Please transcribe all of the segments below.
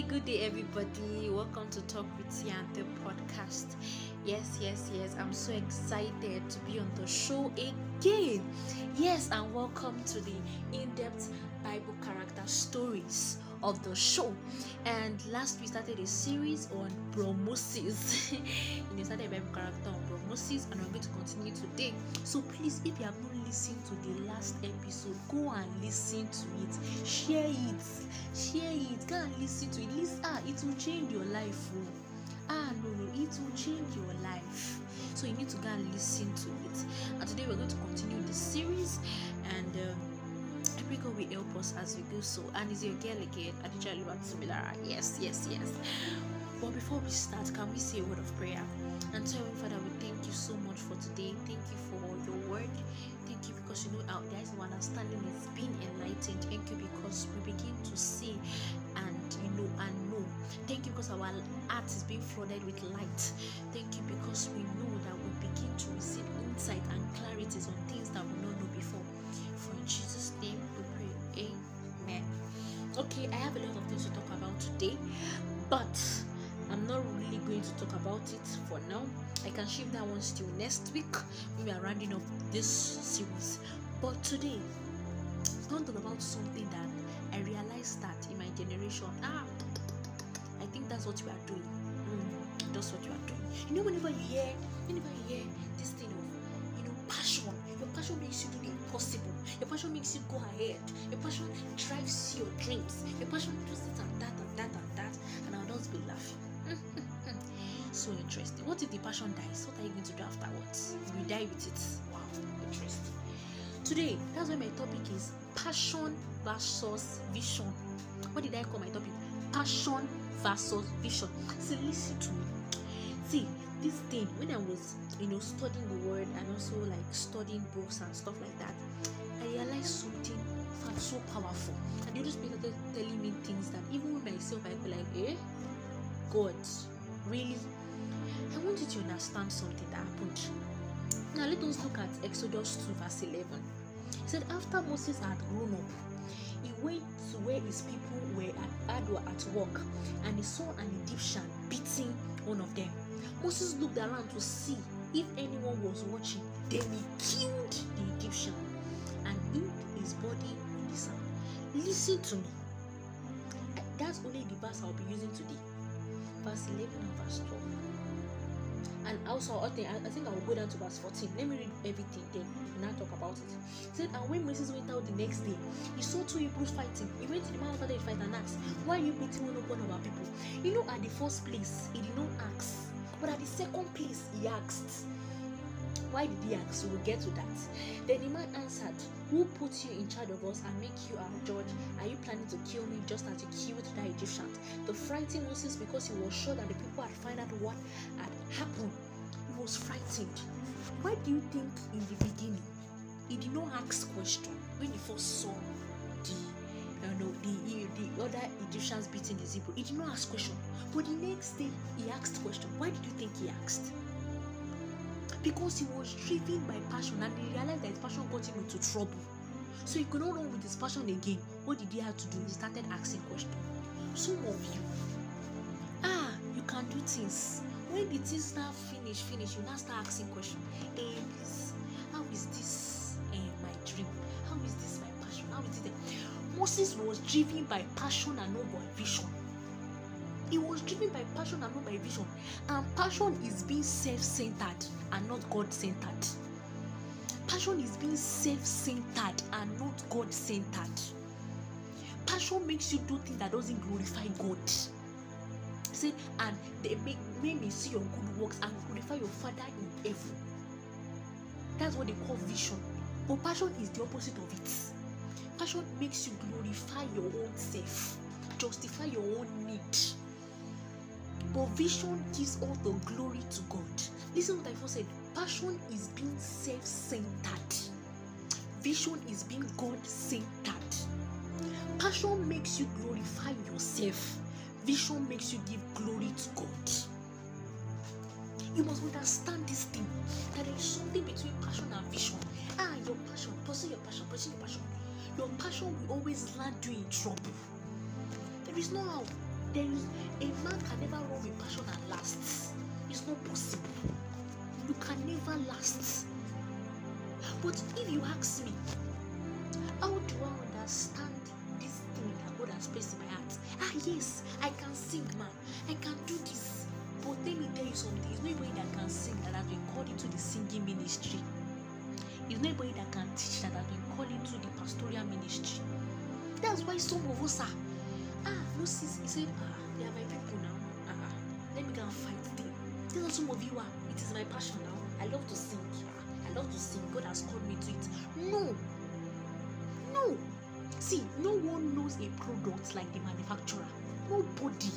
Good day, everybody. Welcome to Talk with Yante podcast. Yes, yes, yes. I'm so excited to be on the show again. Yes, and welcome to the in depth Bible character stories of the show. And last we started a series on Bro Moses. you know, started Bible character on Bro Moses, and we're going to continue today. So please, if you have not listened to the last episode, go and listen to it. Share it. Share it. Go and listen to it. Listen, ah, it will change your life. Oh. Ah, no, no, it will change your life. So you need to go and listen to it. And today we're going to continue the series and. Every God will help us as we do so. And is your girl again, Adija Similara. Yes, yes, yes. But before we start, can we say a word of prayer? And him, Father, we thank you so much for today. Thank you for your word. Thank you because you know our is one understanding is being enlightened. Thank you because we begin to see and you know and know. Thank you because our heart is being flooded with light. Thank you because we know that we begin to receive insight and clarities on things that we not know before. For in Jesus' name we pray. Amen. Okay, I have a lot of things to talk about today, but going to talk about it for now. I can shift that one still next week. We are rounding up this series. But today, I want to talk about something that I realized that in my generation, ah, I think that's what we are doing. Mm, that's what you are doing. You know, whenever you hear, whenever you hear this thing of, you know, passion, your passion makes you do the impossible. Your passion makes you go ahead. Your passion drives your dreams. Your passion does this and that and that and that, and I'll just be laughing. So interesting. What if the passion dies? What are you going to do afterwards? You die with it. Wow, interesting. Today, that's why my topic is passion versus vision. What did I call my topic? Passion versus vision. See, listen to me. See, this thing when I was, you know, studying the word and also like studying books and stuff like that, I realized something that's so powerful. And you just started telling me things that even myself I'd be like, eh, God, really? I want you understand something that happened. Now let us look at Exodus 2, verse 11. He said, After Moses had grown up, he went to where his people were at, were at work, and he saw an Egyptian beating one of them. Moses looked around to see if anyone was watching. Then he killed the Egyptian and hid his body in the sand. Listen to me. That's only the verse I'll be using today. Verse 11 and verse 12 and also I think I think I will go down to verse 14. Let me read everything then now talk about it. It said, and when Moses went out the next day, he saw two Hebrews fighting. He went to the man after they fight and asked, Why are you beating one of of our people? You know, at the first place, he did not ask, but at the second place, he asked. Why did he ask? We will get to that. Then the man answered, Who put you in charge of us and make you our judge? Are you planning to kill me just as you killed the Egyptian? The frightened Moses because he was sure that the people had found out what had happened. He was frightened. Why do you think in the beginning he did not ask question when he first saw the you know the the other Egyptians beating the Hebrew? He did not ask question. But the next day he asked question. Why did you think he asked? Because he was driven by passion and he realized that his passion got him into trouble. So he could not run with his passion again. What did he have to do? He started asking questions. Some of you, ah, you can do things. When the things now finish, finish, you now start asking questions. Hey, please, how is this uh, my dream? How is this my passion? How is it? Moses was driven by passion and not by vision. He was driven by passion and not by vision. And passion is being self centered and not God centered. Passion is being self centered and not God centered. Passion makes you do things that doesn't glorify God. Say, and they make may me see your good works and glorify your Father in heaven. That's what they call vision. But passion is the opposite of it. Passion makes you glorify your own self, justify your own need. But vision gives all the glory to God. Listen what I first said. Passion is being self-centered. Vision is being God-centered. Passion makes you glorify yourself. Vision makes you give glory to God. You must understand this thing that there is something between passion and vision. Ah, your passion, pursue your passion, pursue your passion. Your passion will always land you in trouble. There is no. There is a man can never run with passion and last. It's not possible. You can never last. But if you ask me, how do I understand this thing that God has placed in my heart? Ah, yes, I can sing, man. I can do this. But let me tell you something. It's not anybody that can sing that has been called into the singing ministry. It's not anybody that can teach that has been called into the pastoral ministry. That's why some of us are. Ah, Moses, he said, ah, they are my people now. Ah, ah, let me go and fight them. That's how some of you are. It is my passion now. I love to sing. Ah, I love to sing. God has called me to it. No. No. See, no one knows a product like the manufacturer. Nobody.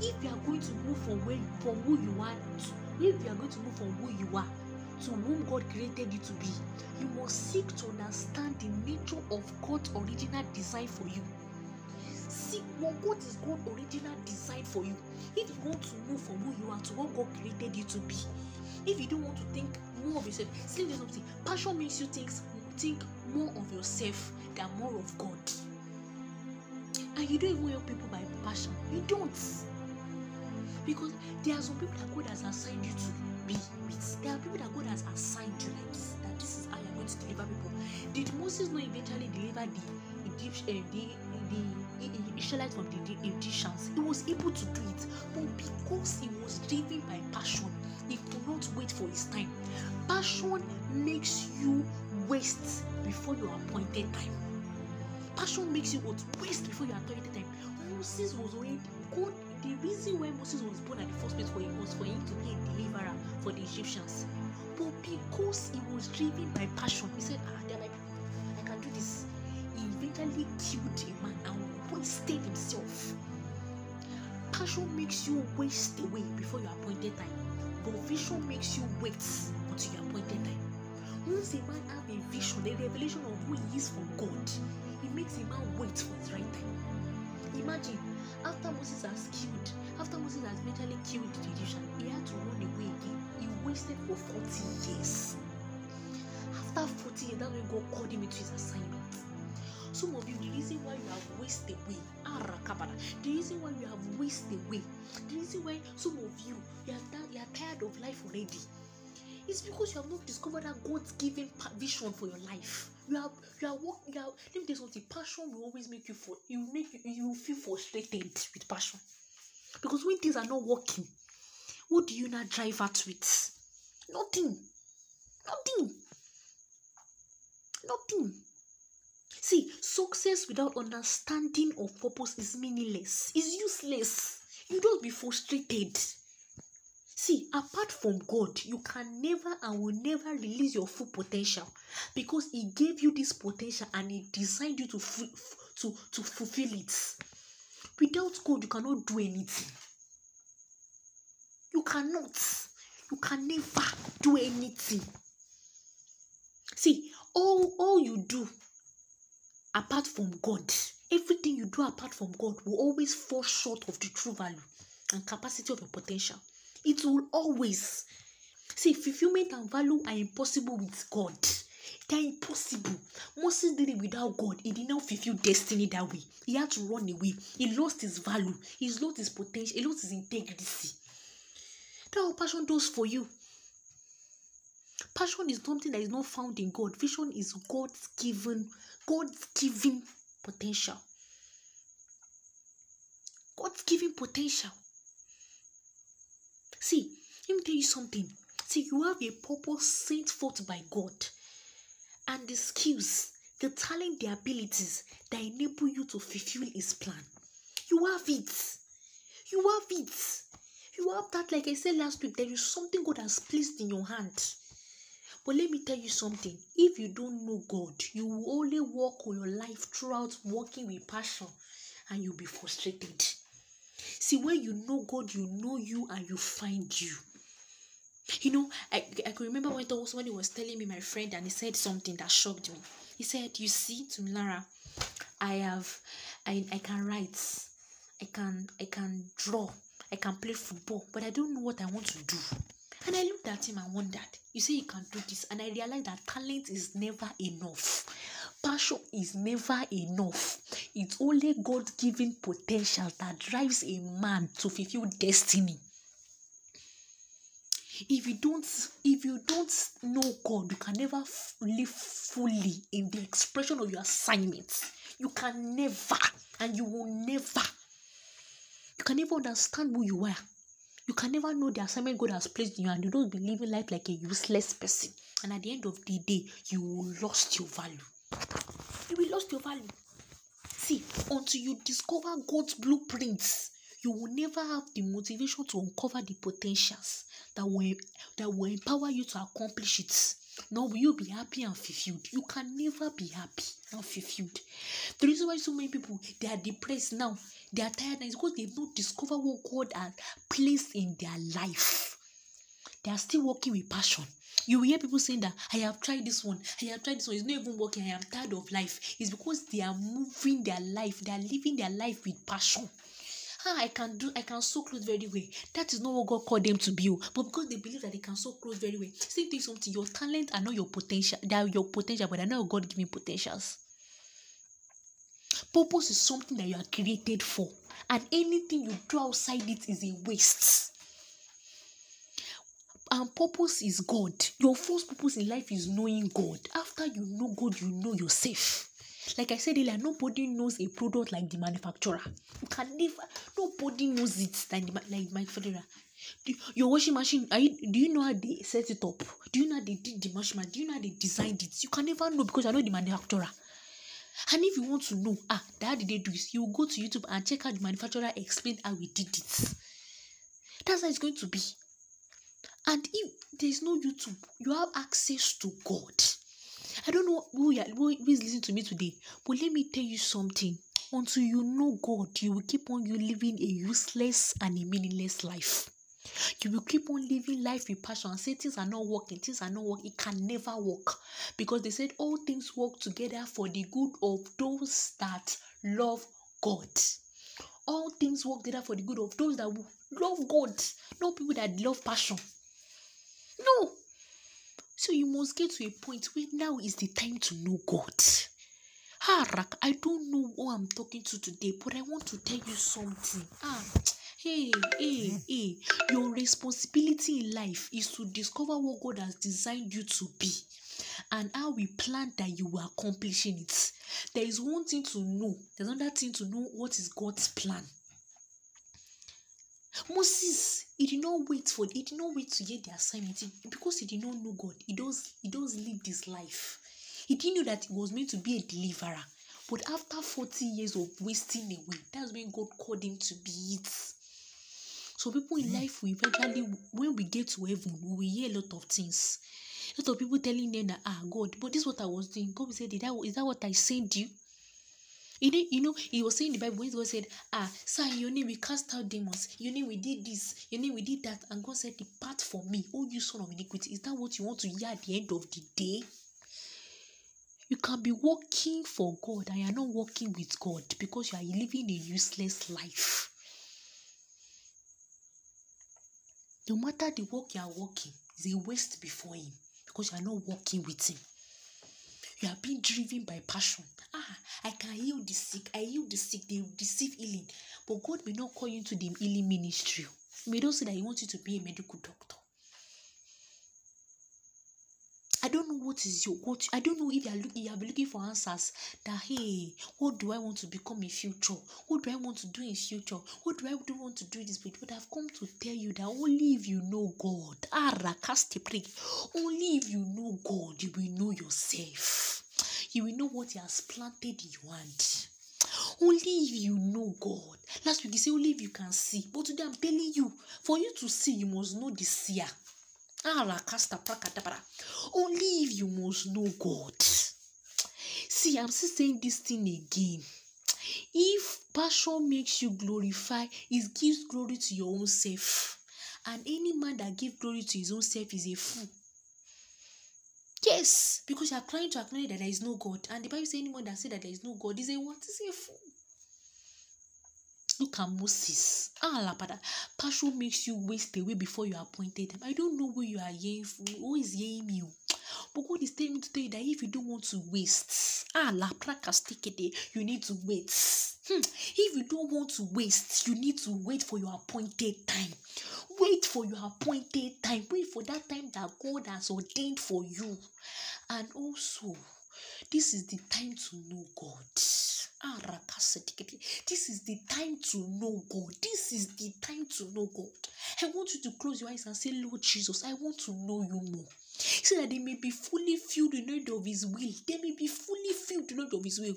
If you are going to move from where from who you are to, if you are going to move from who you are to whom God created you to be, you must seek to understand the nature of God's original design for you. What God is God's original design for you. If you want to move from who you are to what God created you to be, if you don't want to think more of yourself, see there's something. Passion makes you think think more of yourself than more of God. And you don't even help people by passion. You don't. Because there are some people that God has assigned you to be with. There are people that God has assigned you like this. That this is how you're going to deliver people. Did Moses not eventually deliver the Egyptian, the, the Israelites from the, Egyptians? He was able to do it, but because he was driven by passion, he could not wait for his time. Passion makes you waste before your appointed time. Passion makes you waste before your appointed time. Moses was already. The reason why Moses was born at the first place for him was for him to be a deliverer for the Egyptians. But because he was driven by passion, he said, Ah, people. I can do this. He eventually killed a man and himself. Passion makes you waste away before your appointed time. But vision makes you wait until your appointed time. Once a man have a vision, a revelation of who he is for God, it makes a man wait for his right time. Imagine after Moses has killed, after Moses has mentally killed the Egyptian, he had to run away again. He wasted for 40 years. After 40 years, that's when God called him into his assignment. Some of you, the reason why you have wasted away, the reason why you have wasted away, the reason why some of you you are, you are tired of life already, it's because you have not discovered that God's given vision for your life. You are you are working. Are, let me tell you something. Passion will always make you for you make you feel frustrated with passion because when things are not working, what do you now drive at with? Nothing. Nothing. Nothing. See, success without understanding or purpose is meaningless. Is useless. You don't be frustrated. See, apart from God, you can never and will never release your full potential because He gave you this potential and He designed you to to to fulfill it. Without God, you cannot do anything. You cannot. You can never do anything. See, all all you do apart from God, everything you do apart from God will always fall short of the true value and capacity of your potential. It will always. See, fulfillment and value are impossible with God. They are impossible. Moses did it without God. He did not fulfill destiny that way. He had to run away. He lost his value. He lost his potential. He lost his integrity. What passion does for you. Passion is something that is not found in God. Vision is God's given, God's given potential. God's given potential. See, let me tell you something. See, you have a purpose sent forth by God, and the skills, the talent, the abilities that enable you to fulfill His plan. You have it. You have it. You have that, like I said last week, there is something God has placed in your hand. But let me tell you something if you don't know God, you will only walk on your life throughout working with passion and you'll be frustrated. See, when you know God, you know you and you find you. You know, I, I can remember when, he was telling me my friend and he said something that shocked me. He said, You see, to Lara, I have I, I can write, I can I can draw, I can play football, but I don't know what I want to do. And I looked at him and wondered, You say you can do this, and I realized that talent is never enough. passion is never enough. It's only God given potential that drives a man to fulfill destiny. If you don't, if you don't know God, you can never live fully in the expression of your assignments. You can never, and you will never. You can never understand who you are. You can never know the assignment God has placed in you, and you don't be living life like a useless person. And at the end of the day, you will lost your value. You will lost your value. See, until you discover God's blueprints, you will never have the motivation to uncover the potentials that will that will empower you to accomplish it. Nor will you be happy and fulfilled. You can never be happy and fulfilled. The reason why so many people they are depressed now, they are tired now is because they've not discovered what God has placed in their life. They are still working with passion. You will hear people saying that I have tried this one, I have tried this one, it's not even working, I am tired of life. It's because they are moving their life, they are living their life with passion. Ah, I can do, I can sew clothes very well. That is not what God called them to be. oh. But because they believe that they can sew clothes very well, same thing something. Your talent are not your potential. They are your potential, but they're not your God potentials. Purpose is something that you are created for, and anything you do outside it is a waste. And purpose is God. Your first purpose in life is knowing God. After you know God, you know yourself. Like I said earlier, nobody knows a product like the manufacturer. You can never, nobody knows it like the, like manufacturer. Do, your washing machine, are you, do you know how they set it up? Do you know how they did the machine? Do you know how they designed it? You can never know because are not the manufacturer. And if you want to know, ah, how did they do this? You go to YouTube and check out the manufacturer explain how we did it. That's how it's going to be. And if there's no YouTube, you have access to God. I don't know who, you are, who is listening to me today, but let me tell you something. Until you know God, you will keep on you living a useless and a meaningless life. You will keep on living life with passion and say things are not working, things are not working. It can never work because they said all things work together for the good of those that love God. All things work together for the good of those that love God, not people that love passion. No. So you must get to a point where now is the time to know God. Ah, Rak, I don't know who I'm talking to today, but I want to tell you something. Ah, hey, hey, hey. Your responsibility in life is to discover what God has designed you to be and how we plan that you are accomplishing it. There is one thing to know, there's another thing to know what is God's plan. Moses, he did not wait for he did not wait to get the assignment He- because he did not know God. He does he does live this life. He didn't know that he was meant to be a deliverer. But after 40 years of wasting away, that's when God called him to be it. So people in life will eventually, when we get to heaven, we will hear a lot of things. A lot of people telling them that ah God, but this is what I was doing. God will say, Did that is that what I sent you? You know, you know, he was saying the Bible when God said, Ah, sir, your name we cast out demons, your name we did this, your name we did that, and God said, Depart from me, oh you son of iniquity. Is that what you want to hear at the end of the day? You can be working for God and you are not working with God because you are living a useless life. No matter the work you are working, is a waste before Him because you are not working with Him. You are being driven by passion. Ah, I can heal the sick. I heal the sick. They receive healing. But God may not call you to the healing ministry. May not say that He wants you to be a medical doctor. I don't know what is your what I don't know if you are looking you been looking for answers that hey what do I want to become in future? What do I want to do in future? What do I do want to do this but I've come to tell you that only if you know God only if you know God you will know yourself. You will know what he has planted in your hand. Only if you know God. Last week he said only if you can see. But today I'm telling you for you to see you must know the seer. Only if you must know God. See, I'm still saying this thing again. If passion makes you glorify, it gives glory to your own self. And any man that gives glory to his own self is a fool. Yes, because you are trying to acknowledge that there is no God. And the Bible says anyone that says that there is no God is a what? Is a fool. Look at Moses. Ah, lapada. Passion makes you waste away before you are appointed. I don't know who you are hearing from, who is hearing you. But God is telling me to tell you that if you don't want to waste, ah, la you need to wait. Hmm. If you don't want to waste, you need to wait for your appointed time. Wait for your appointed time. Wait for that time that God has ordained for you. And also, this is the time to know God. This is the time to know God. This is the time to know God. I want you to close your eyes and say, Lord Jesus, I want to know you more so that they may be fully filled in knowledge of His will. They may be fully filled in knowledge of His will.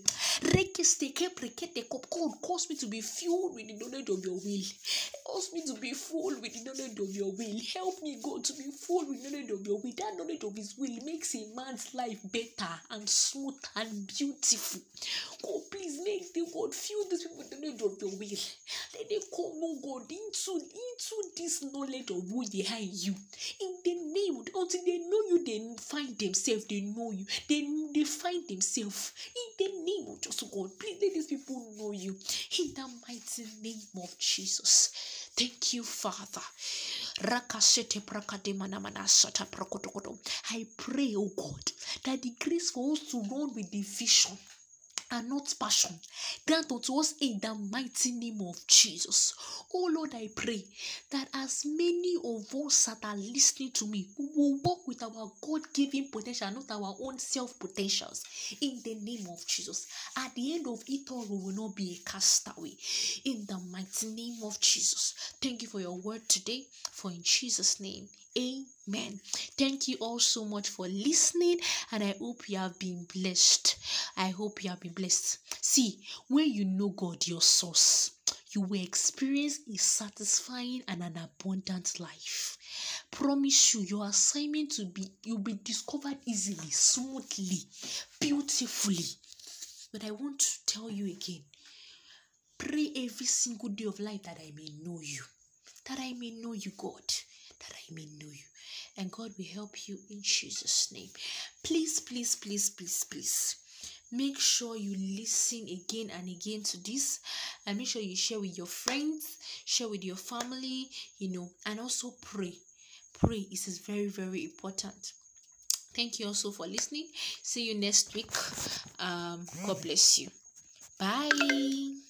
God, cause me to be filled with the knowledge of Your will. Cause me to be full with the knowledge of Your will. Help me, God, to be full with knowledge of Your will. That knowledge of His will makes a man's life better and smooth and beautiful. God, please make the God fill these people with the knowledge of Your will. Let them come, oh God, into into this knowledge of who they are in You. In the name of until they know you, they find themselves, they know you, they, they find themselves in the name of Jesus oh God. Please let these people know you in the mighty name of Jesus. Thank you, Father. I pray, oh God, that the grace for us to run with the vision and not passion. Grant unto us in the mighty name of Jesus. Oh Lord, I pray that as many of us that are listening to me, will walk with our God given potential, not our own self potentials, in the name of Jesus. At the end of it all, we will not be a castaway. In the mighty name of Jesus. Thank you for your word today, for in Jesus' name, Amen. Thank you all so much for listening, and I hope you have been blessed. I hope you have been blessed. See, when you know God, your source, you will experience a satisfying and an abundant life. Promise you, your assignment to be you'll be discovered easily, smoothly, beautifully. But I want to tell you again pray every single day of life that I may know you, that I may know you, God that I may know you. And God will help you in Jesus' name. Please, please, please, please, please. Make sure you listen again and again to this and make sure you share with your friends, share with your family, you know, and also pray. Pray. This is very, very important. Thank you also for listening. See you next week. Um, God bless you. Bye.